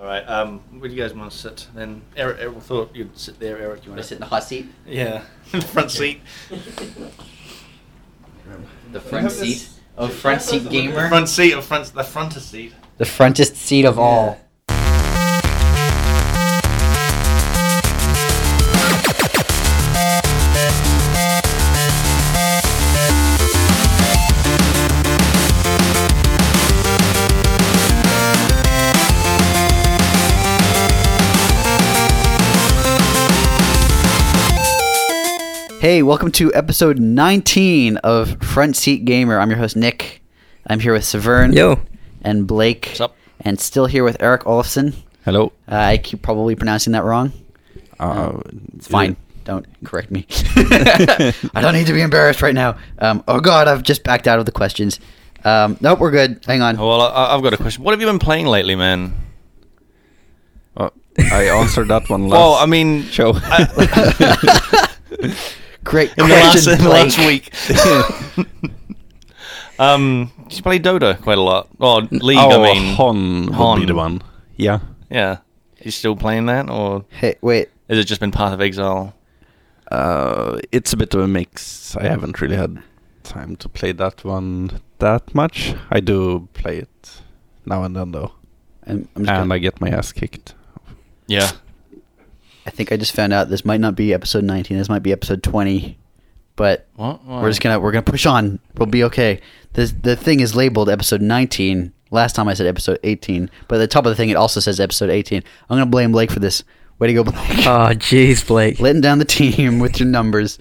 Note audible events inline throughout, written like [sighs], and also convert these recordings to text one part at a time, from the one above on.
All right. Um, where do you guys want to sit? Then Eric, Eric thought you'd sit there. Eric, you Want want to sit in the hot seat? Yeah, front seat. The front seat of front seat gamer. Front seat or front the fronter seat. The frontest seat of all. Hey, welcome to episode 19 of Front Seat Gamer. I'm your host, Nick. I'm here with Severn. Yo. And Blake. What's up? And still here with Eric Olofsson. Hello. Uh, I keep probably pronouncing that wrong. Uh, It's fine. Don't correct me. [laughs] I don't need to be embarrassed right now. Um, oh, God, I've just backed out of the questions. Um, nope, we're good. Hang on. Oh, well, I, I've got a question. What have you been playing lately, man? uh, I answered that one last Well, I mean, show. [laughs] [laughs] Great in the last, question, in the last week. [laughs] um, you play Dota quite a lot. Or League, oh, I mean. Hon would Hon. be the one. Yeah. Yeah. You still playing that, or Hey, wait. has it just been Path of Exile? Uh, it's a bit of a mix. I haven't really had time to play that one that much. I do play it now and then though, I'm, I'm just and gonna, I get my ass kicked. Yeah. I think I just found out this might not be episode 19. This might be episode 20. But What? Why? we're just gonna we're gonna push on. We'll be okay. The the thing is labeled episode 19. Last time I said episode 18, but at the top of the thing it also says episode 18. I'm gonna blame Blake for this. Way to go, Blake. [laughs] Oh, jeez, Blake. letting down the team with your numbers.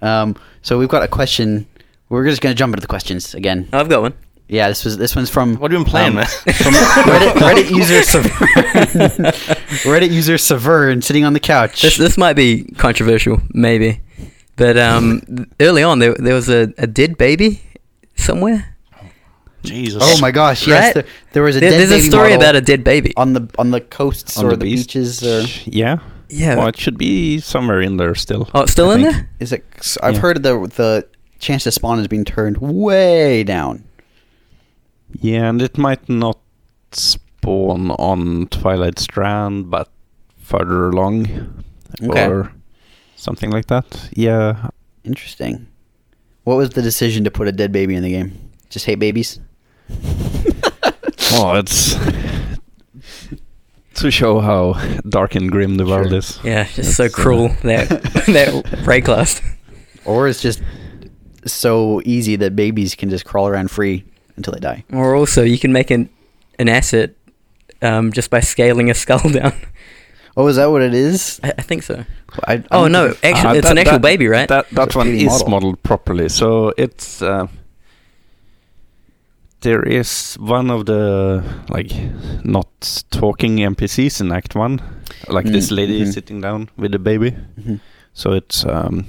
Um, so we've got a question. We're just gonna jump into the questions again. I've got one. Yeah, this was this one's from. What have you been playing, um, man? [laughs] From Reddit, [laughs] Reddit user Severn. [laughs] Reddit user Severn sitting on the couch. This this might be controversial, maybe, but um, early on there there was a, a dead baby somewhere. Jesus. oh my gosh! Yes, Right? there, there was a There- dead there's a story about a dead baby. on the on the coasts On or the the, beaches. Or Yeah. Yeah. Well, it should be somewhere in there still. Oh, still I in think. there. is it? I've Yeah. heard the the chance to spawn is being turned way down. Yeah, and it might not spawn on Twilight Strand, but further along, Okay. or something like that. Yeah, Interesting. What was the decision to put a dead baby in the game? Just hate babies. [laughs] Well, it's to show how dark and grim the world is. Yeah, just so That's, uh, cruel [laughs] that that Ray class. Or it's just so easy that babies can just crawl around free until they die. Or also, you can make an an asset um, just by scaling a skull [laughs] down. Oh, is that what it is? I, I think so. I, I Oh no, actually, Uh, it's that- an actual that- baby, right? That that It's one is model. modeled properly, so it's uh, there is one of the like not talking NPCs in Act One, like this Mm, lady mhm. sitting down with the baby. Mhm. So it's um,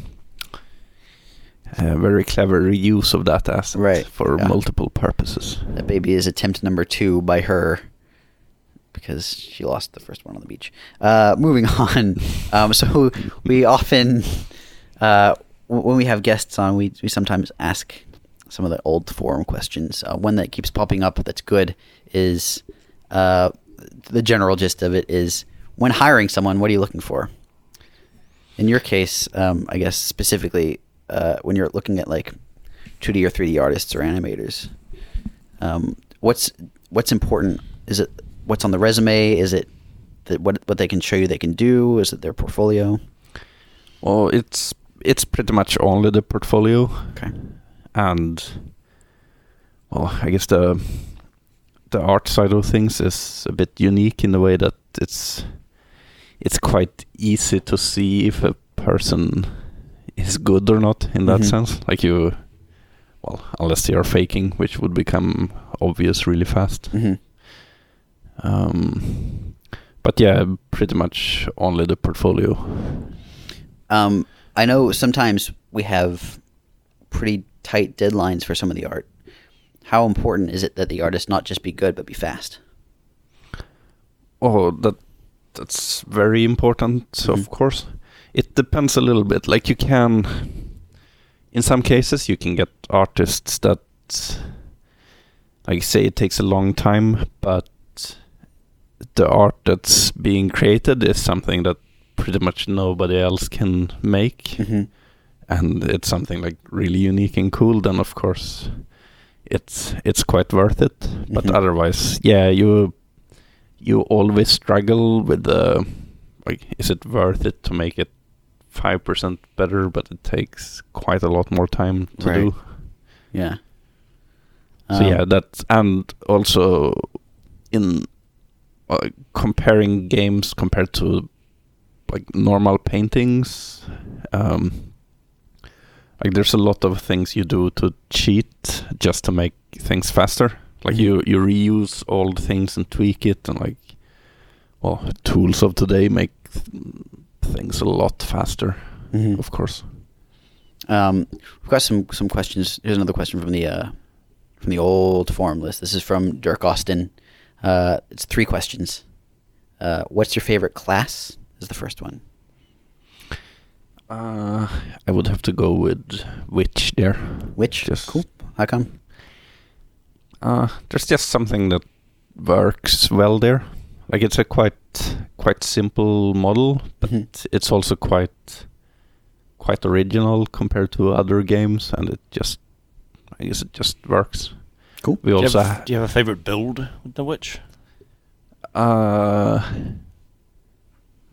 a very clever reuse of that asset Right, for yeah. multiple purposes. That baby is attempt number two by her because she lost the first one on the beach. Uh, moving [laughs] on. Um, so we often, uh, when we have guests on, we, we sometimes ask some of the old forum questions. Uh, one that keeps popping up that's good is uh, the general gist of it is when hiring someone, what are you looking for? In your case, um, I guess specifically uh, when you're looking at like 2D or 3D artists or animators, um, what's what's important? Is it what's on the resume? Is it that what what they can show you they can do? Is it their portfolio? Well, it's it's pretty much only the portfolio, Okay. and well, I guess the the art side of things is a bit unique in the way that it's it's quite easy to see if a person is good or not in that Mhm. sense. Like you, well, unless they are faking, which would become obvious really fast. hmm Um, but yeah, pretty much only the portfolio. Um, I know sometimes we have pretty tight deadlines for some of the art. How important is it that the artist not just be good but be fast? Oh, that that's very important, Mhm. of course. It depends a little bit. Like you can in some cases you can get artists that like say it takes a long time but the art that's being created is something that pretty much nobody else can make, Mhm. and it's something like really unique and cool. Then of course, it's it's quite worth it. But Mhm. otherwise, yeah, you you always struggle with the like, is it worth it to make it five percent better? But it takes quite a lot more time to Right. do. Yeah. So Um, yeah, that and also in uh, comparing games compared to like normal paintings, um, like there's a lot of things you do to cheat just to make things faster. Like Mhm. you you reuse old things and tweak it, and like well, tools of today make th- things a lot faster, mhm. of course. Um, we've got some some questions. Here's another question from the uh, from the old forum list. This is from Dirk Austin. Uh, it's three questions. Uh, what's your favorite class? Is the first one. Uh, I would have to go with witch there. Which? Just- cool. How come? Uh, there's just something that works well there. Like it's a quite quite simple model, but Mhm. it's also quite quite original compared to other games, and it just I guess it just works. Cool. We Do you, have, ha- do you have a favorite build with the witch? uh,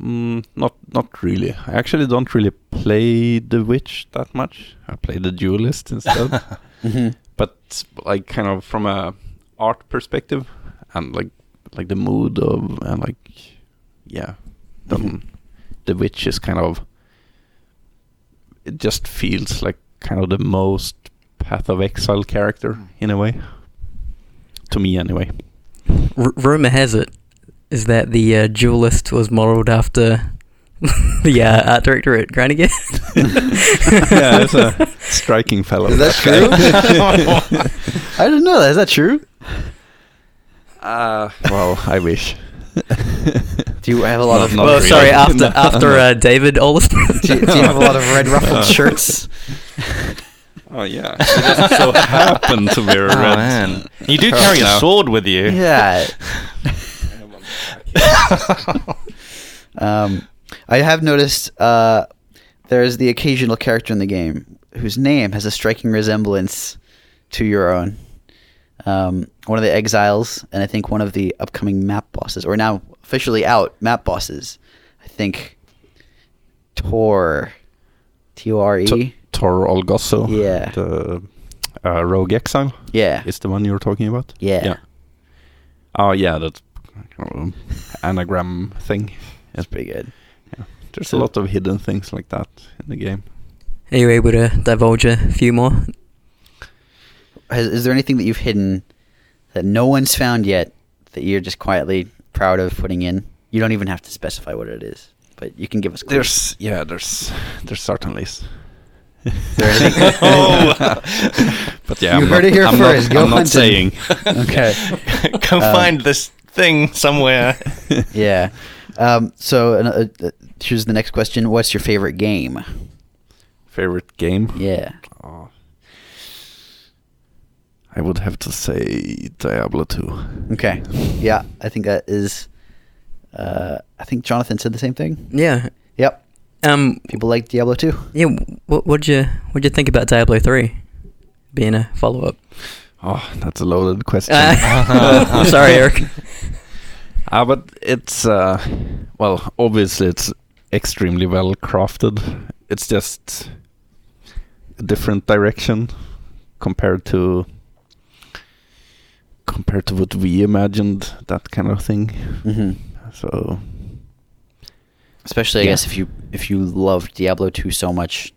mm, not not really. I actually don't really play the witch that much. I play the duelist instead. [laughs] Mm-hmm. but like kind of from a art perspective and like like the mood of and like yeah the Mhm. the witch is kind of it just feels like kind of the most path of exile character in a way to me anyway R- rumor has it is that the uh, duelist was modeled after [laughs] the uh, art director at Grinding Gear. [laughs] yeah that's a striking fellow Is that [laughs] guy. I didn't know that. Is that true? uh well i wish Do you have a lot Not- of? not well, really. sorry, after No, after no. uh, David Ollis. do, you, do you have a lot of red ruffled Uh. [laughs] shirts? oh yeah it just so happened to be a [laughs] Oh man, you do carry a sword with you. Yeah. [laughs] Um, I have noticed uh, there's the occasional character in the game whose name has a striking resemblance to your own. Um, one of the exiles, and I think one of the upcoming map bosses, or now officially out map bosses. I think Tor, T O R E. T- Tor Olgosso, Yeah. the uh, Rogue Exile, Yeah, is the one you're talking about. yeah, Yeah. Oh yeah, that um, anagram thing. that's pretty good. There's So- a lot of hidden things like that in the game. Are you able to divulge a few more? Has, is there anything that you've hidden that no one's found yet that you're just quietly proud of putting in? You don't even have to specify what it is, but you can give us. clues. There's yeah, there's there's certainly. [laughs] there anything- [laughs] Oh. [laughs] but yeah, You I'm heard not, it here I'm first, Not, go I'm not saying. Okay. Go Um, find this thing somewhere. yeah. Um, so uh, uh, here's the next question: What's your favorite game? Favorite game? Yeah. Oh. I would have to say Diablo 2. Okay. Yeah, I think that is. Uh, I think Jonathan said the same thing. Yeah. Yep. Um. People like Diablo 2. Yeah. What what'd you what'd you think about Diablo three being a follow up? Oh, that's a loaded question. [laughs] Uh, sorry, Eric. Ah, [laughs] but it's uh, well, obviously it's extremely well crafted. It's just a different direction compared to compared to what we imagined that kind of thing. Mm-hmm. So Especially, I Yeah. guess if you if you love Diablo 2 so much,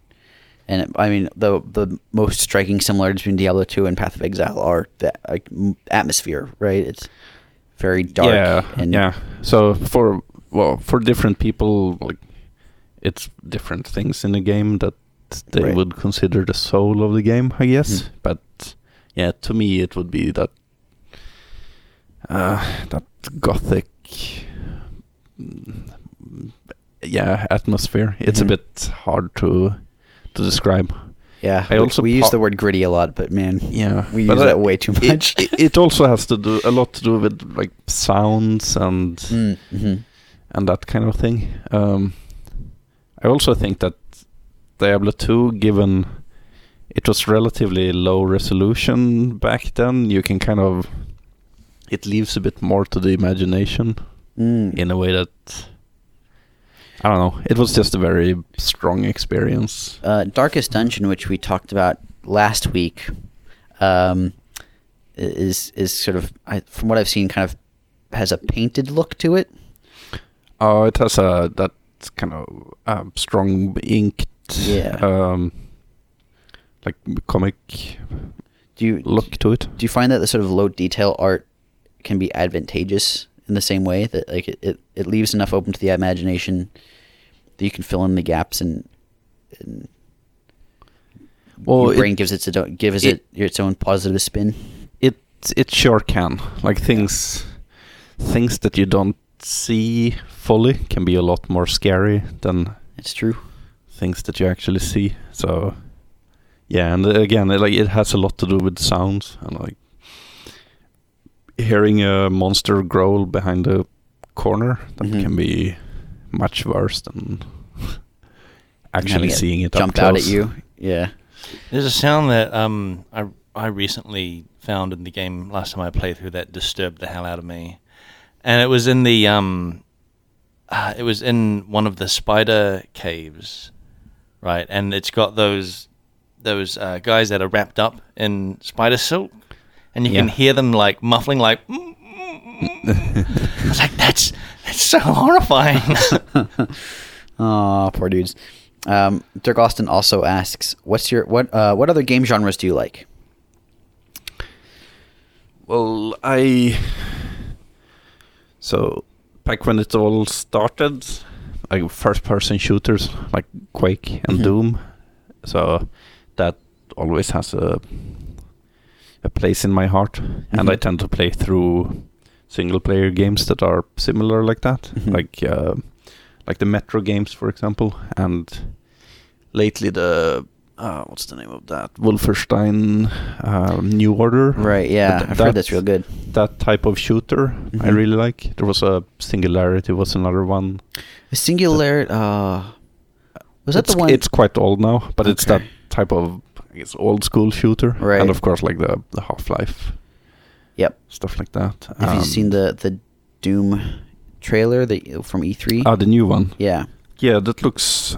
and it, I mean the the most striking similarities between Diablo 2 and Path of Exile are the like, atmosphere, right? It's very dark. yeah, and yeah. So for well, for different people, like it's different things in the game that they Right. would consider the soul of the game, I guess. Mhm. But yeah, to me, it would be that uh, that gothic, yeah, atmosphere. It's Mhm. a bit hard to to describe. Yeah, I we- also we use the word gritty a lot, but man, Yeah, we use that way too much. It, it, also has to do a lot to do with like sounds and Mm, mhm. and that kind of thing. Um, I also think that Diablo 2, given it was relatively low resolution back then, you can kind of it leaves a bit more to the imagination Mm. in a way that I don't know. It was just a very strong experience. uh, Darkest Dungeon, which we talked about last week, um, is is sort of, I, from what I've seen, kind of has a painted look to it. Oh, it has a that kind of um, strong inked, Yeah. um, like comic Do you look to it. do you find that the sort of low detail art can be advantageous in the same way that like it, it, it leaves enough open to the imagination that you can fill in the gaps and, and Well, your it- brain gives it its own, gives it, it- its own positive spin. It it sure can. Like things things that you don't see fully can be a lot more scary than It's true. things that you actually see. So yeah, and uh, again, it, like it has a lot to do with sounds and like hearing a monster growl behind a corner that Mhm. can be much worse than [laughs] actually it seeing it up jump out at you. Yeah. There's a sound that um I I recently found in the game last time I played through that disturbed the hell out of me, and it was in the um, uh, it was in one of the spider caves, right? And it's got those those uh, guys that are wrapped up in spider silk, and you can hear them like muffling like. "Mm, mm, mm." [laughs] I was like, that's that's so horrifying. [laughs] Aw, poor dudes. Um, Dirk Austin also asks, "What's your what? Uh, what other game genres do you like?" Well, I so back when it all started, like first-person shooters like Quake and Mhm. Doom, so that always has a a place in my heart, and I tend to play through single-player games that are similar like that, Mhm. like uh, like the Metro games, for example, and lately the. Uh, what's the name of that? Wolfenstein uh, New Order. Right. Yeah, But I've that- heard that's real good. that type of shooter I Mhm. really like. There was a Singularity was another one. A singular. Uh, was that the one? It's quite old now, but it's that type of I guess old school shooter. Right. And of course like the the Half Life Yep. stuff like that. Have you Um, seen the the Doom trailer that from E3? Ah, the new one. yeah. Yeah, that looks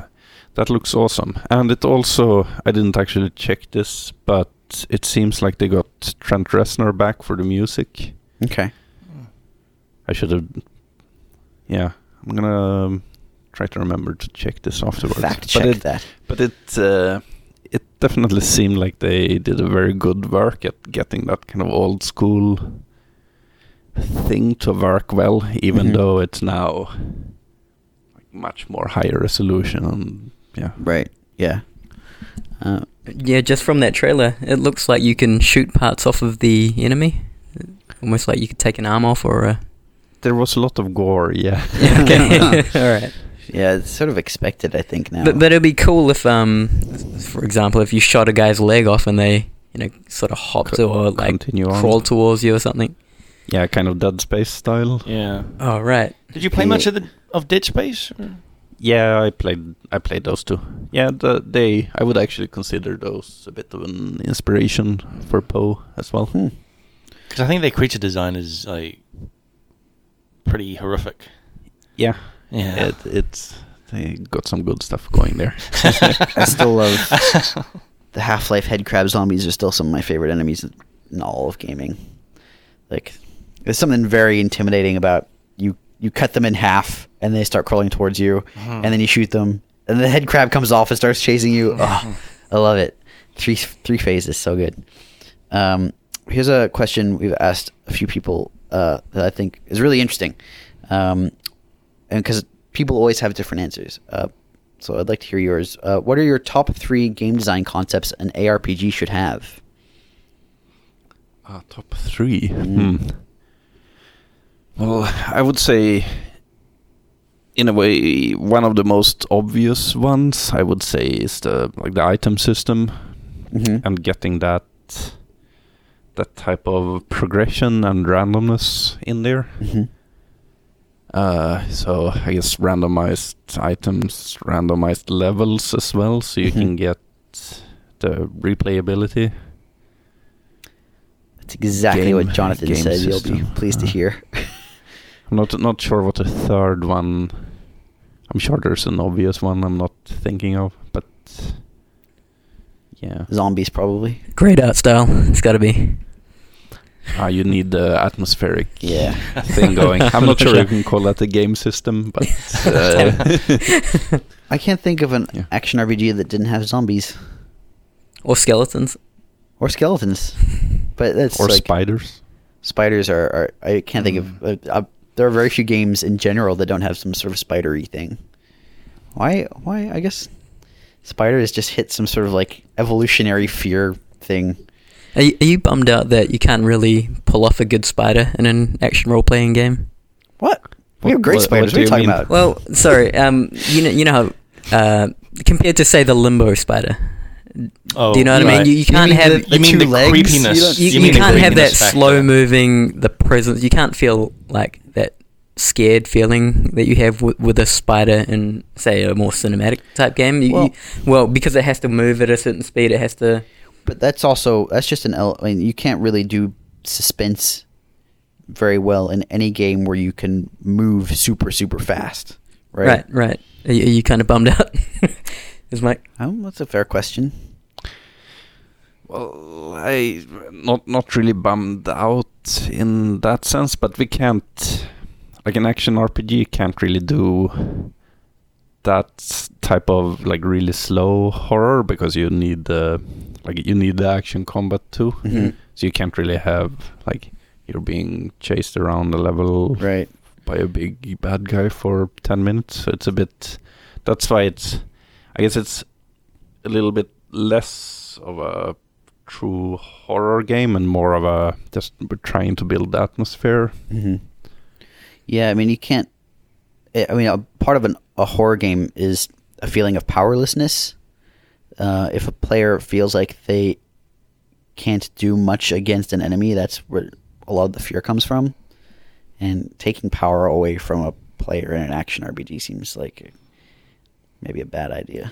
that looks awesome. And it also I didn't actually check this, but it seems like they got Trent Reznor back for the music. Okay. I should have. Yeah, I'm gonna um, try to remember to check this afterwards. Fact But check it- that. But it uh, it definitely seemed like they did a very good work at getting that kind of old school thing to work well, even Mhm. though it's now like much more higher resolution and yeah. Right. Yeah. Uh, Yeah, just from that trailer, it looks like you can shoot parts off of the enemy, almost like you could take an arm off or a. There was a lot of gore, yeah. Yeah, [laughs] okay, [laughs] all right. Yeah, it's sort of expected, I think now. But but it'd be cool if um, for example, if you shot a guy's leg off and they you know sort of hopped Co- or like continue on. crawled towards you or something. yeah, kind of Dead Space style. yeah. Oh right. Did you play Yeah. much of the of Dead Space? or- Yeah, I played I played those two. Yeah, the, they I would actually consider those a bit of an inspiration for Poe as well. Hmm. Because I think their creature design is like pretty horrific. Yeah, Yeah. it, it's they got some good stuff going there. [laughs] I still love [laughs] the Half Life head crab zombies are still some of my favorite enemies in all of gaming. Like, there's something very intimidating about you. You cut them in half, and they start crawling towards you, Mhm. and then you shoot them, and the head crab comes off and starts chasing you. Oh, I love it. Three three phases, so good. Um, here's a question we've asked a few people uh, that I think is really interesting, um, and because people always have different answers. Uh, so I'd like to hear yours. Uh, what are your top three game design concepts an ARPG should have? Uh, top three. Mm. Hmm. Well, I would say, in a way, one of the most obvious ones I would say is the like the item system. Mhm. and getting that that type of progression and randomness in there. Mhm. Uh, so I guess randomized items, randomized levels as well, so you can get the replayability. That's exactly Game- what Jonathan game said. You'll be system. pleased to Uh. hear. [laughs] I'm not not sure what the third one. I'm sure there's an obvious one I'm not thinking of, but yeah, Zombies, probably. Great art style. It's got to be. Ah, you need the atmospheric Yeah. thing going. [laughs] I'm not sure you can call that a game system, but uh, [laughs] I can't think of an Yeah. action RPG that didn't have zombies Or skeletons. or skeletons. But that's or like spiders. spiders are, are. I can't think of. Mm. Uh, uh, there are very few games in general that don't have some sort of spidery thing. Why? Why? I guess spiders just hit some sort of like evolutionary fear thing. Are you, are you bummed out that you can't really pull off a good spider in an action role playing game? What? We have What- great what- spiders. What, what are you you talking mean? about? Well, sorry. Um, you know, you know how uh, compared to say the limbo spider, Oh, do you know what I mean? You, you can't mean have the- You mean two the legs? creepiness? You you, you you mean can't have that factor. slow moving, the presence. You can't feel like that scared feeling that you have with, with a spider in, say, a more cinematic type game. You, Well- you, well, because it has to move at a certain speed, it has to. But that's also that's just an. el- I mean, you can't really do suspense very well in any game where you can move super super fast, right? Right, right. Are you, are you kind of bummed out? [laughs] Is my Oh, that's a fair question. Well, I not not really bummed out in that sense, but we can't like an action RPG can't really do that type of like really slow horror because you need the like you need the action combat too. Mhm. So you can't really have like you're being chased around the level Right. by a big bad guy for 10 minutes. So it's a bit. That's why it's. I guess it's a little bit less of a true horror game and more of a just trying to build the atmosphere. hmm Yeah, I mean, you can't. I I mean, a part of an, a horror game is a feeling of powerlessness. Uh, if a player feels like they can't do much against an enemy, that's where a lot of the fear comes from. And taking power away from a player in an action RPG seems like maybe a bad idea,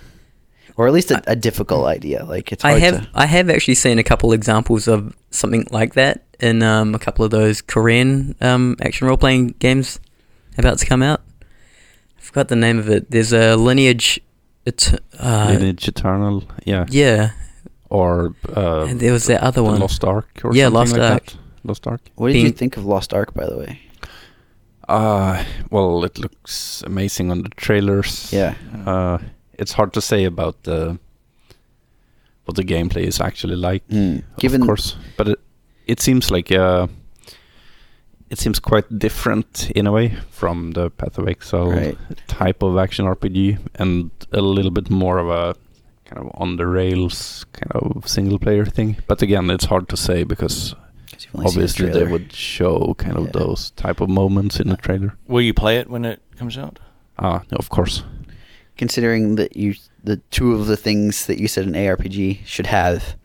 or at least a, a difficult idea. Like it's I have to. I have actually seen a couple examples of something like that in um, a couple of those Korean um, action role playing games about to come out. I forgot the name of it. There's a lineage. It's uh, Lineage Eternal, yeah, yeah. or uh, And there was the other the one. Lost Ark, or Yeah, something Lost like Ark. that. Lost Ark. What did you think of Lost Ark, by the way? Uh well, it looks amazing on the trailers. Yeah. Uh, it's hard to say about the what the gameplay is actually like. Given of course, but it it seems like uh, it seems quite different in a way from the Path of Exile Right. type of action RPG, and a little bit more of a kind of on the rails kind of single player thing. But again, it's hard to say because you've only seen the obviously they would show kind of Yeah. those type of moments in the trailer. Will you play it when it comes out? Ah, of course. considering that you the two of the things that you said an ARPG should have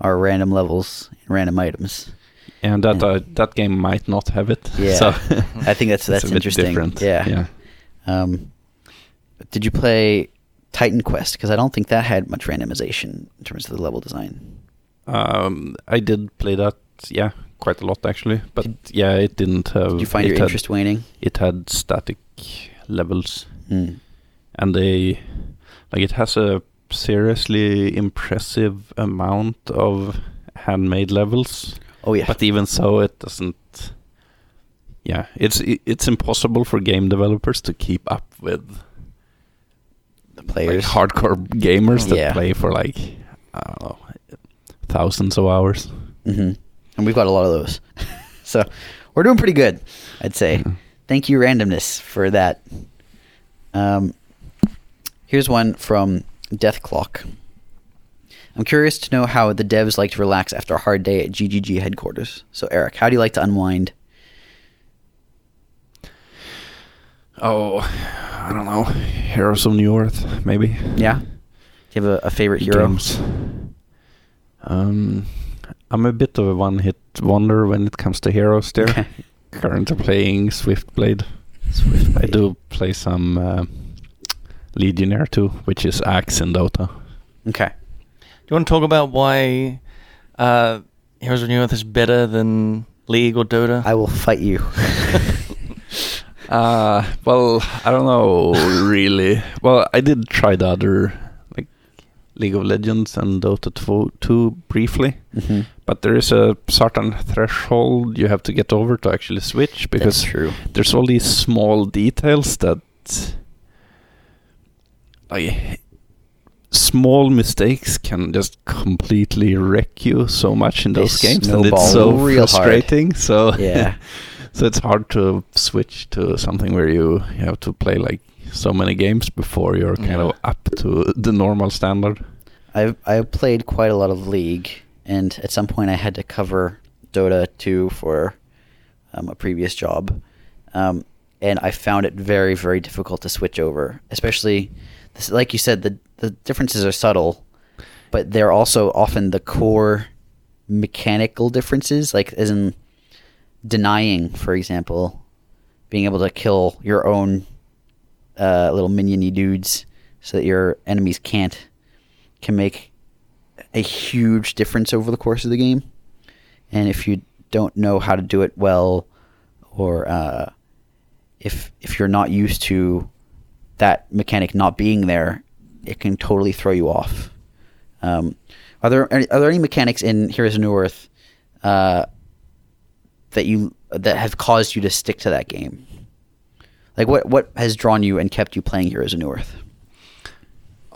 are random levels and random items. And that uh, that game might not have it. [laughs] Yeah. so I think that's [laughs] that's interesting. different. Yeah. yeah. Um, did you play Titan Quest? Because I don't think that had much randomization in terms of the level design. Um, I did play that, yeah, quite a lot actually. But yeah, it didn't have. Did you find it your had, interest waning? It had static levels, Hmm. and they like it has a seriously impressive amount of handmade levels. Oh yeah. But even so, it doesn't. Yeah, it's it's impossible for game developers to keep up with the like players. hardcore gamers that Yeah. play for like I don't know thousands of hours. hmm And we've got a lot of those. [laughs] so we're doing pretty good, I'd say. Mhm. Thank you, randomness, for that. Um, here's one from Death Clock. I'm curious to know how the devs like to relax after a hard day at GGG headquarters. So, Eric, how do you like to unwind? Oh, I don't know. Heroes of Newerth, maybe. Yeah? Do you have a, a favorite hero? Games. Um, I'm a bit of a one-hit wonder when it comes to heroes. There, Okay. currently playing Swiftblade. Swift I do play some uh, Legionnaire too, which is Axe in Dota. Okay. Do you want to talk about why uh, Heroes of Newerth is better than League or Dota? I will fight you. [laughs] Uh, well, I don't know really. Well, I did try the other, like League of Legends and Dota 2, 2 briefly, hmm but there is a certain threshold you have to get over to actually switch because true. there's all these small details that like small mistakes can just completely wreck you so much in They those games and it's so real hard. frustrating so [laughs] Yeah. [laughs] so it's hard to switch to something where you, you have to play like so many games before you're kind Yeah. of up to the normal standard I've I've played quite a lot of League, and at some point I had to cover Dota 2 for um, a previous job, um, and I found it very very difficult to switch over. Especially, like you said, the the differences are subtle, but they're also often the core mechanical differences, like as in denying, for example, being able to kill your own uh, little miniony dudes so that your enemies can't can make a huge difference over the course of the game. And if you don't know how to do it well, or uh, if if you're not used to that mechanic not being there, it can totally throw you off. Um, are there are there any mechanics in Heroes of Newerth uh, that you that have caused you to stick to that game? Like what what has drawn you and kept you playing Heroes of Newerth?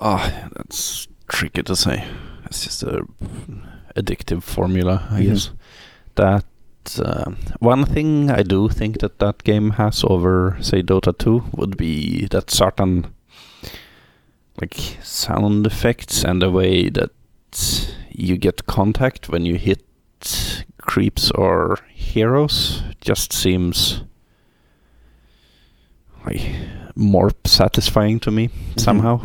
oh that's tricky to say it's just a addictive formula i Mhm. guess that uh, one thing i do think that that game has over say dota 2 would be that certain like sound effects and the way that you get contact when you hit creeps or heroes just seems like more satisfying to me somehow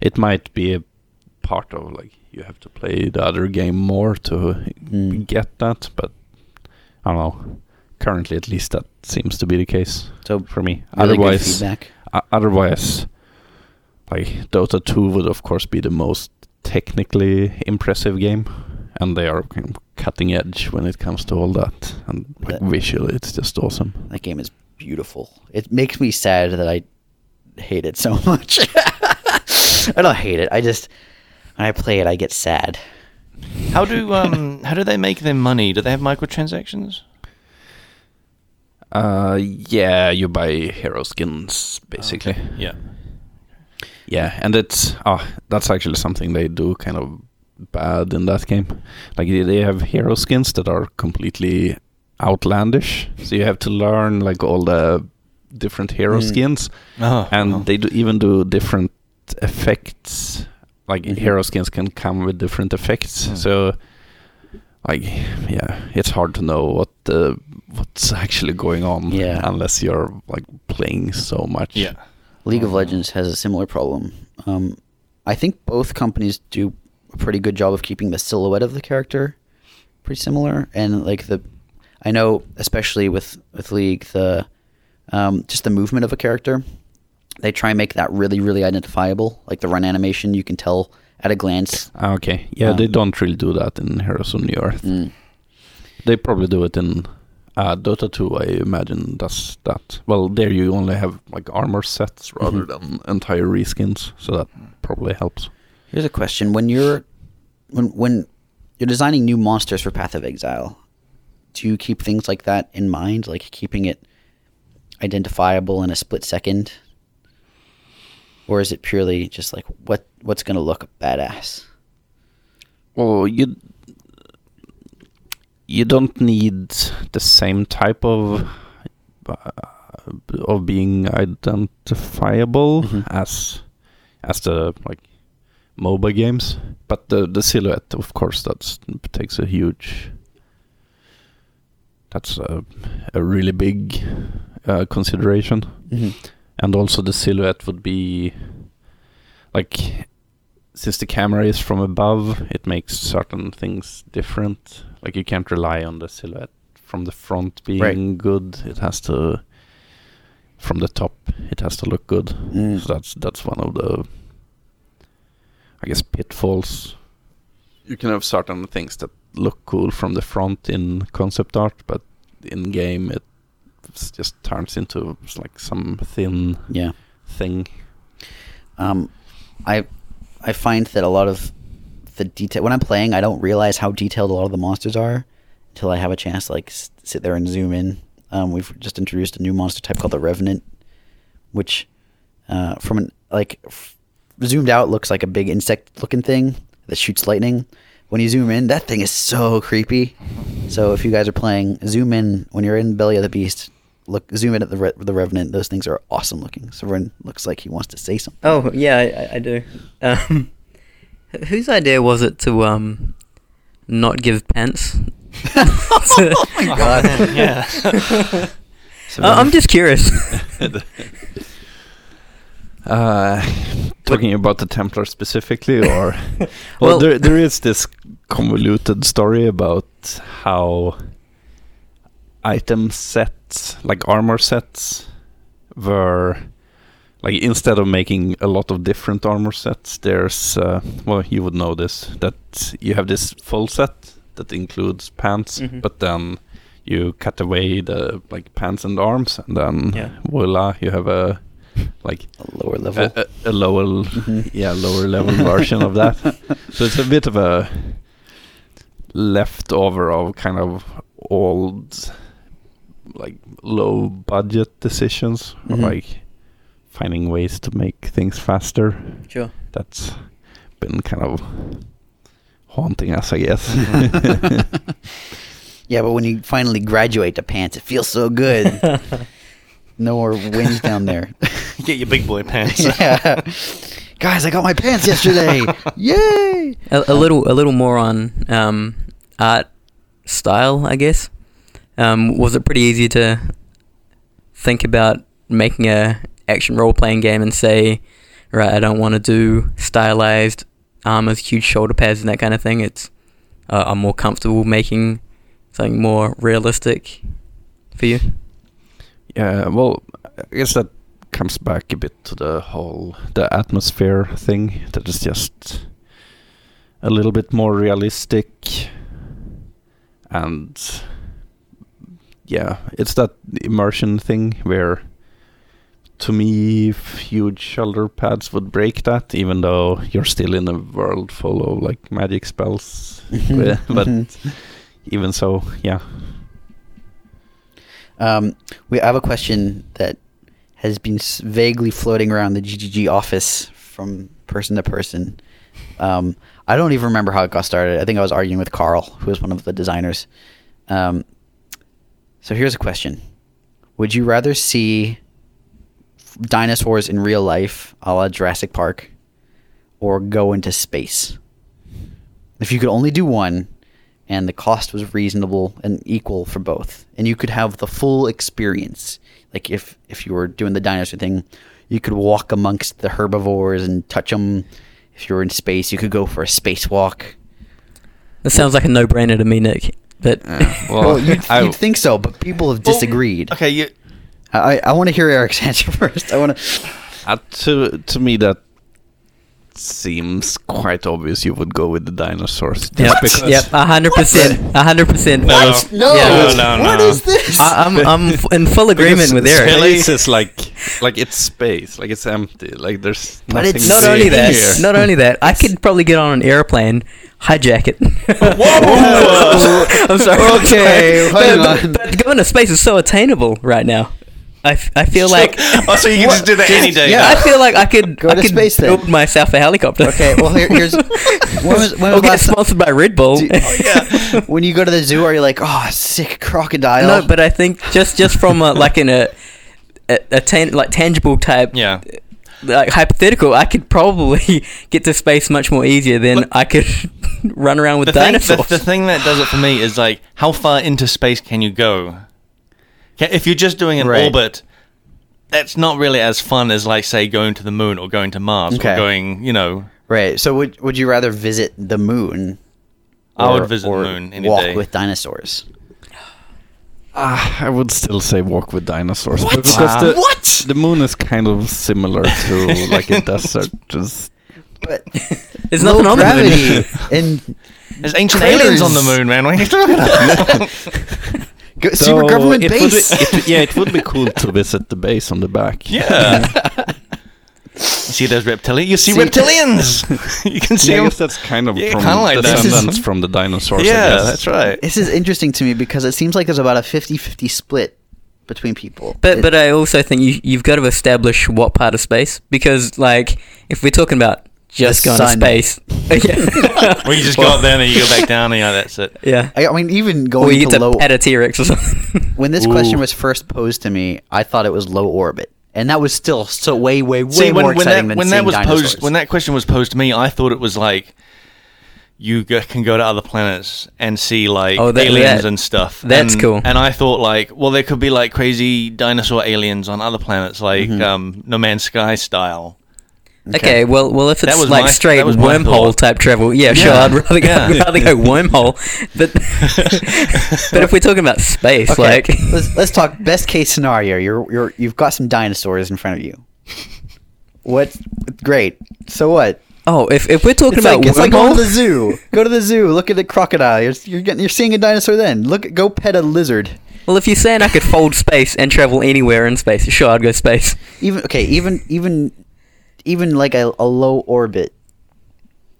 it might be a part of like you have to play the other game more to Mm. get that but i don't know currently at least that seems to be the case So for me really otherwise o- otherwise like dota 2 would of course be the most technically impressive game and they are kind of cutting edge when it comes to all that and like That- visually it's just awesome That game is beautiful. It makes me sad that I hate it so [laughs] much. [laughs] I don't hate it. I just when I play it, I get sad. How do um how do they make their money? Do they have microtransactions? uh yeah you buy hero skins basically Okay, Yeah. Yeah, and it's oh, that's actually something they do kind of bad in that game. Like they- they have hero skins that are completely outlandish, so you have to learn like all the different hero Mm. skins, Oh, and oh. they do even do different effects. Like Mhm. hero skins can come with different effects, Mm. so like yeah, it's hard to know what the what's actually going on Yeah. unless you're like playing so much. yeah. League of Legends has a similar problem. Um, I think both companies do a pretty good job of keeping the silhouette of the character pretty similar, and like the, I know especially with with League the, um, just the movement of a character, they try and make that really really identifiable. Like the run animation, you can tell at a glance. Ah, Okay, yeah, they Um, don't really do that in Heroes of Newerth. Mm. They probably do it in uh, Dota 2, I imagine, does that. Well, there you only have like armor sets rather Mhm. than entire reskins, so that probably helps. Here's a question: When you're when when you're designing new monsters for Path of Exile, do you keep things like that in mind, like keeping it identifiable in a split second, or is it purely just like what what's going to look badass? Well, you you don't need the same type of uh, of being identifiable Mhm. as as the like MOBA games, but the the silhouette, of course, that takes a huge. That's a, a really big uh, consideration, Mm-hmm. And also the silhouette would be like since the camera is from above, it makes certain things different. Like you can't rely on the silhouette from the front being Right. good. It has to from the top. It has to look good. Mm. So that's that's one of the I guess pitfalls. You can have certain things that look cool from the front in concept art, but in game it just turns into like some thin Yeah. thing. Um, I I find that a lot of the detail when I'm playing, I don't realize how detailed a lot of the monsters are until I have a chance to like s- sit there and zoom in. Um, we've just introduced a new monster type called the Revenant, which uh, from an like f- zoomed out looks like a big insect looking thing that shoots lightning. When you zoom in, that thing is so creepy. So if you guys are playing, zoom in when you're in Belly of the Beast. Look, zoom in at the Re- the Revenant. Those things are awesome looking. Severn looks like he wants to say something. Oh yeah, I, I- I do. Um, [laughs] whose idea was it to um not give pants? [laughs] [laughs] oh my god! yeah. So I- I'm just curious. Uh, talking about the Templar specifically, or well, Well- there there is this convoluted story about how item sets, like armor sets, were like instead of making a lot of different armor sets, there's uh, well, you would know this that you have this full set that includes pants, Mhm. but then you cut away the like pants and arms, and then Yeah. voila, you have a like A lower level. a, a, a lower, Mhm. yeah, lower level version of that. [laughs] So it's a bit of a leftover of kind of old, like low budget decisions, or Mhm. like finding ways to make things faster. sure. That's been kind of haunting us, I guess. [laughs] yeah, but when you finally graduate the pants, it feels so good. [laughs] no more wings down there. [laughs] Get your big boy pants. yeah. Guys, I got my pants yesterday. Yay! a, a little a little more on um, art style, I guess. Um, was it pretty easy to think about making a action role playing game and say, right, I don't want to do stylized armors, huge shoulder pads, and that kind of thing. It's uh, I'm more comfortable making something more realistic for you. Yeah, well, I guess that comes back a bit to the whole the atmosphere thing. That is just a little bit more realistic, and yeah, it's that immersion thing where, to me, huge shoulder pads would break that, even though you're still in a world full of like magic spells. [laughs] but even so, yeah. Um, we I have a question that has been s- vaguely floating around the GGG office from person to person. Um, I don't even remember how it got started. I think I was arguing with Carl, who was one of the designers. Um, so here's a question: Would you rather see dinosaurs in real life, a la Jurassic Park, or go into space? If you could only do one, and the cost was reasonable and equal for both, and you could have the full experience. Like if if you were doing the dinosaur thing, you could walk amongst the herbivores and touch them. If you were in space, you could go for a spacewalk. That sounds like a no brainer to me, Nick. But Yeah, well, Well, [laughs] you'd, I- you'd think so, but people have Well, disagreed. Okay, you. I I want to hear Eric's [laughs] answer first. I want to. Uh, to to me, that seems quite obvious. You would go with the dinosaurs. just yep, because- yep, a hundred percent, a hundred percent. No. I- No, Yeah. No, no, what no. is this? I, I'm I'm f- in full agreement with Eric. Space is like like it's space, like it's empty, like there's But nothing it's Not Not only only that, here. not only that, I could probably get on an airplane, hijack it. [laughs] Whoa! [laughs] I'm sorry. Okay, [laughs] sorry. hang But- on. but going to space is so attainable right now. I, f- I feel like oh, so you can just do that any day. Yeah. I feel like I could Go I to could space then. build myself a helicopter. Okay, well here, here's when was when I'll was get last time, sponsored by Red Bull. Do- Oh, yeah. when you go to the zoo? Are you like, oh, sick crocodile? no, but I think just just from a, like in a a, a tan- like tangible type Yeah. Like hypothetical, I could probably [laughs] get to space much more easier than Look- I could [laughs] run around with the thing, dinosaurs. the, the thing that does it for me is like, how far into space can you go? If you're just doing an Right. orbit, that's not really as fun as, like, say, going to the moon or going to Mars Okay. or going, you know, Right. So would would you rather visit the moon? I would or- visit the moon any walk day. with dinosaurs. Ah, I would still say walk with dinosaurs. What? Because Wow. the, What? the moon is kind of similar to like a desert. Just But [laughs] There's low nothing on the moon. gravity [laughs] and There's ancient Craters. aliens on the moon, man. What are you talking about? [laughs] go, secret government it base. Would be, it, yeah, it would be cool to visit the base on the back. yeah. You see those reptilians? You see, See- reptilians. [laughs] you can see Yeah, I guess that's kind of Yeah, from kinda like that. descendants from the dinosaurs. I Yeah, guess. that's right. This is interesting to me because it seems like there's about a 50-50 split between people. But It- but I also think you you've got to establish what part of space because like if we're talking about just going to space, [laughs] yeah, [laughs] Well, you just go up there and you go back down and you know, that's it. yeah. I, I mean, even Or going you to get to low. pet a T Rex or something. when this question was first posed to me, I thought it was low orbit, and that was still so way, way, way See, when, more when exciting that than when that was dinosaurs. posed when that question was posed to me, I thought it was like you go, can go to other planets and see like Oh, that- aliens that- and stuff. that's and, cool. And I thought like, well, there could be like crazy dinosaur aliens on other planets, like Mm-hmm. um, No Man's Sky style. Okay, well, well, if it's was like my- straight was wormhole type travel, yeah, sure, I'd rather go, Yeah. I'd rather go wormhole. But [laughs] but if we're talking about space, Okay, like [laughs] let's let's talk best case scenario. You're you're you've got some dinosaurs in front of you. What? Great. So what? oh, if if we're talking It's about like, it's like going to the zoo. [laughs] Go to the zoo. Look at the crocodile. You're, you're getting you're seeing a dinosaur. Then look go pet a lizard. well, if you're saying I could fold space and travel anywhere in space, sure, I'd go space. Even okay. Even even even like a, a low orbit,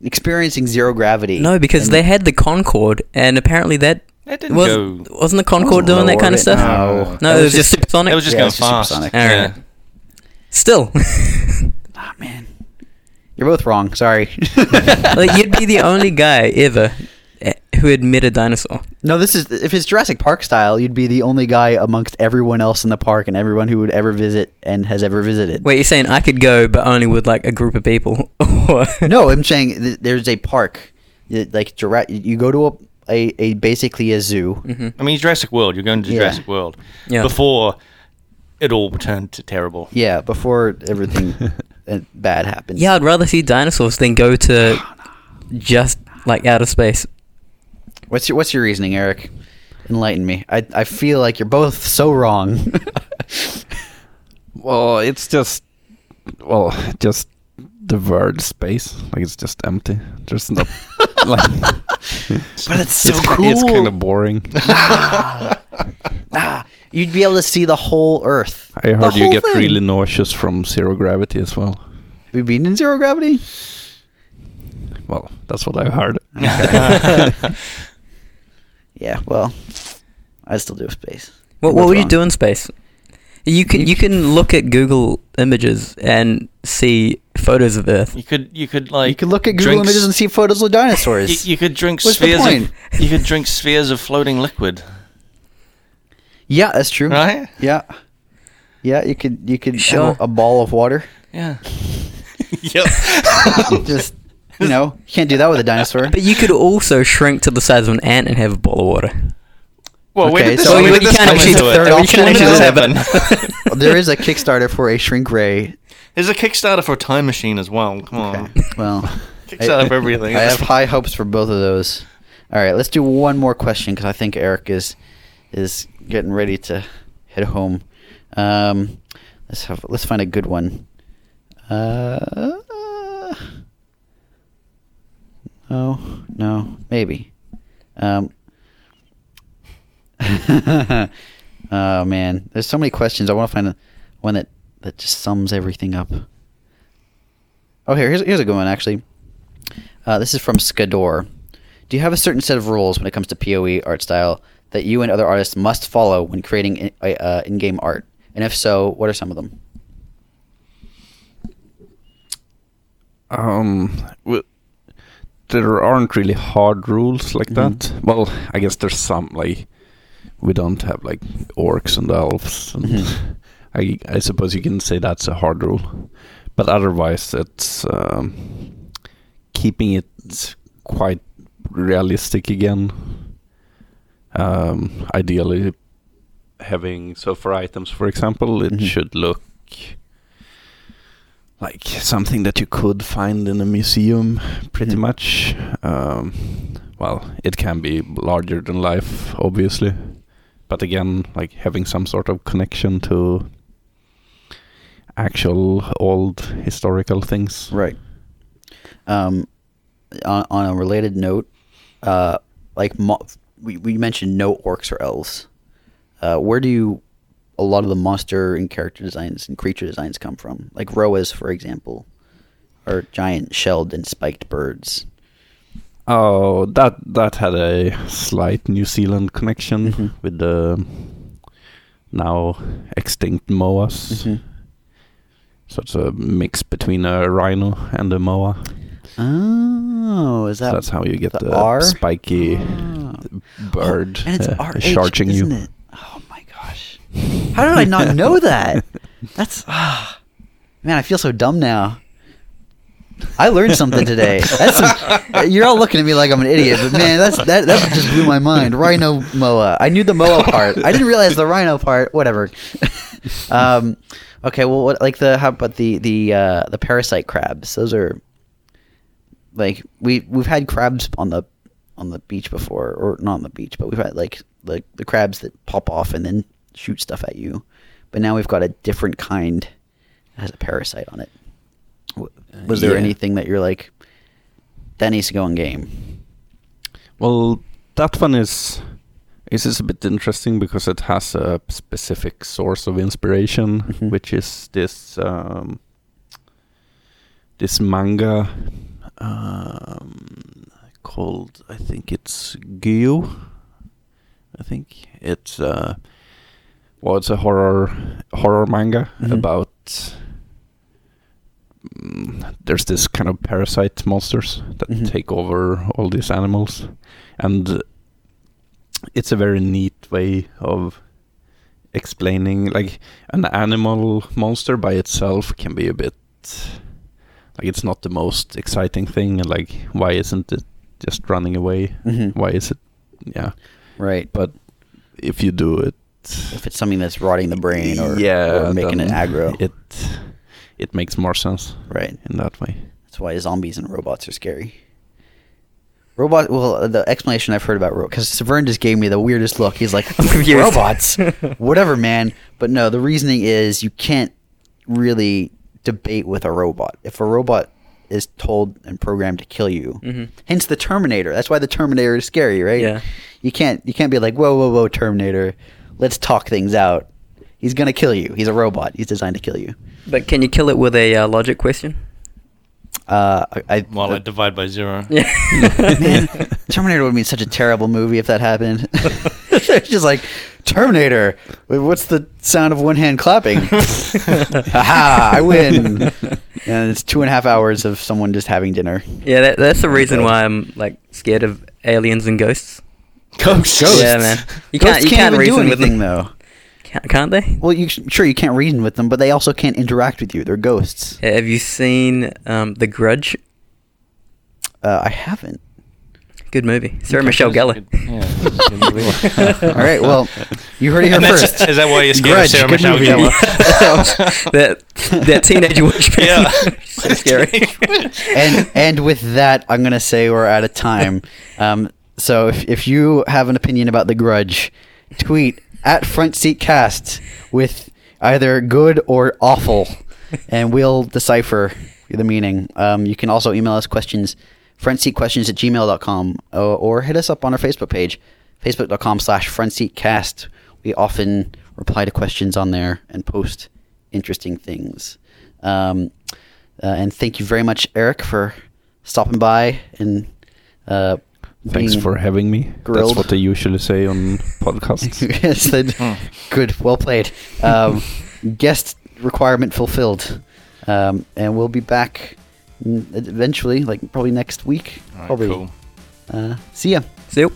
experiencing zero gravity. No, because and- they had the Concorde, and apparently that That didn't was go. wasn't the Concorde doing that kind of stuff. no. no, That it was was just just- supersonic. It was just Yeah, going it's just fast. supersonic. Yeah. Still, [laughs] Ah, man, you're both wrong. Sorry. [laughs] like you'd be the only guy ever who had met a dinosaur. No, this is if it's Jurassic Park style, you'd be the only guy amongst everyone else in the park and everyone who would ever visit and has ever visited. Wait, you're saying I could go, but only with like a group of people? [laughs] No, I'm saying th- there's a park, like Jura- you go to a, a, a basically a zoo. Mhm. I mean, Jurassic World. You're going to Yeah. Jurassic World Yeah. before it all turned to terrible. Yeah, before everything [laughs] uh, bad happens. Yeah, I'd rather see dinosaurs than go to just like outer space. What's your What's your reasoning, Eric? Enlighten me. I I feel like you're both so wrong. [laughs] Well, it's just well, just the word space. Like it's just empty. There's not [laughs] like. But it's so It's cool. kind of boring. [laughs] ah, you'd be able to see the whole Earth. I heard you get thing. really nauseous from zero gravity as well. Have you been in zero gravity? Well, that's what I've heard. Yeah. Well, I still do space. What, what both would you do in space? You can you can look at Google Images and see photos of Earth. You could you could like you could look at Google drink Images and see photos of dinosaurs. [laughs] You, you could drink What's the spheres. point? Of, you could drink spheres of floating liquid, [laughs] yeah, that's true. right? Yeah. Yeah, you could you could Sure. a, a ball of water. Yeah. [laughs] yep. Just you know, you can't do that with a dinosaur. But you could also shrink to the size of an ant and have a bowl of water. Well, where Okay, did this, so where you- did you this can't come actually into it? third option can't is actually that- happen. [laughs] there is a Kickstarter for a shrink ray. There's a Kickstarter for a time machine as well. Come on. Okay. Well, Kickstarter for everything. I have high hopes for both of those. All right, let's do one more question because I think Eric is is getting ready to head home. Um, let's have let's find a good one. Uh, no, no, maybe. Um, [laughs] oh man, there's so many questions. I want to find one that that just sums everything up. Oh, here, here's, here's a good one actually. Uh, this is from Skador. Do you have a certain set of rules when it comes to PoE art style that you and other artists must follow when creating in, uh, in-game art? And if so, what are some of them? Um, there aren't really hard rules like Mhm. that. Well, I guess there's some like we don't have like orcs and elves, and Mhm. [laughs] I I suppose you can say that's a hard rule, but otherwise it's um, keeping it quite realistic again. Um, ideally, having so for items, for example, it Mhm. should look like something that you could find in a museum, pretty Mhm. much. Um, well, it can be larger than life, obviously, but again, like having some sort of connection to actual old historical things. Right. Um, on, on a related note, uh, like mo- we we mentioned no orcs or elves. Uh, where do you a lot of the monster and character designs and creature designs come from? Like Rhoas, for example, are giant shelled and spiked birds. Oh, that that had a slight New Zealand connection Mhm. with the now extinct moas. Mhm. So it's a mix between a rhino and a moa. Oh, is So that that's how you get the the, spiky Ah. bird Oh, and it's uh, RH, charging you. it? How did I not know [laughs] that? That's ah, [sighs] man, I feel so dumb now. I learned something today. That's some, you're all looking at me like I'm an idiot, but man, that's that that just blew my mind. Rhino moa. I knew the moa part. I didn't realize the rhino part. Whatever. [laughs] um, okay, well, what like the how about the the uh, the parasite crabs? Those are like we we've had crabs on the on the beach before, or not on the beach, but we've had like like the crabs that pop off and then shoot stuff at you. But now we've got a different kind that has a parasite on it. Was there yeah. anything that you're like that needs to go in game? Well, that one is is is a bit interesting because it has a specific source of inspiration, Mhm. which is this um, this manga um, called I think it's Gyo. I think it's uh, well, it's a horror horror manga Mhm. about. mm, There's this kind of parasite monsters that Mhm. take over all these animals, and it's a very neat way of explaining. Like an animal monster by itself can be a bit like it's not the most exciting thing. and Like why isn't it just running away? Mhm. Why is it? Yeah, Right. but if you do it, If it's something that's rotting the brain or, yeah, or making it aggro. it it makes more sense right. in that way. That's why zombies and robots are scary. Robot. Well, the explanation I've heard about robots because Severn just gave me the weirdest look. He's like, [laughs] robots, [laughs] whatever, man. But no, the reasoning is you can't really debate with a robot. If a robot is told and programmed to kill you, Mhm. hence the Terminator. That's why the Terminator is scary, right? Yeah. You can't you can't be like, whoa, whoa, whoa, Terminator. Let's talk things out. He's gonna kill you. He's a robot. He's designed to kill you. But can you kill it with a uh, logic question? Uh, I, I Well, the- I divide by zero. [laughs] Yeah. Man, Terminator would be such a terrible movie if that happened. it's [laughs] just like Terminator. What's the sound of one hand clapping? [laughs] Haha! I win. And it's two and a half hours of someone just having dinner. yeah, that, that's the reason why I'm like scared of aliens and ghosts. Ghosts. Yeah, man. You Ghosts can't you can't, even reason do with them, though. Can't, can't they? Well, you sure you can't reason with them, but they also can't interact with you. They're ghosts. Have you seen um, The Grudge? Uh, I haven't. Good movie. Sarah Michelle Gellar. Yeah, that's a good movie. [laughs] All right. Well, you heard it here And first. is that why you're scared Grudge, of Sarah good Michelle. Gellar? [laughs] that that teenage [laughs] witch. Yeah. so scary. and and with that, I'm gonna say we're out of time. Um, so if if you have an opinion about the Grudge, tweet at Front Seat Cast with either good or awful, [laughs] and we'll decipher the meaning. Um, you can also email us questions, frontseatquestions at gmail.com, or, or hit us up on our Facebook page, facebook.com slash frontseatcast. We often reply to questions on there and post interesting things. Um, uh, and thank you very much, Eric, for stopping by and uh, Thanks for having me. grilled. That's what they usually say on [laughs] podcasts. [laughs] yes, that- Hmm. good, well played. Um, [laughs] guest requirement fulfilled, um, and we'll be back eventually, like probably next week. All right, probably. cool. Uh, see ya. See you.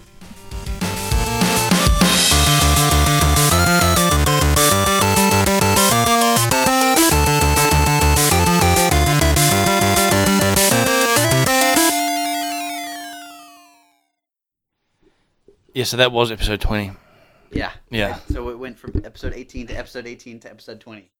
Yeah, so that was episode 20. Yeah. Yeah. So it went from episode 18 to episode 18 to episode 20.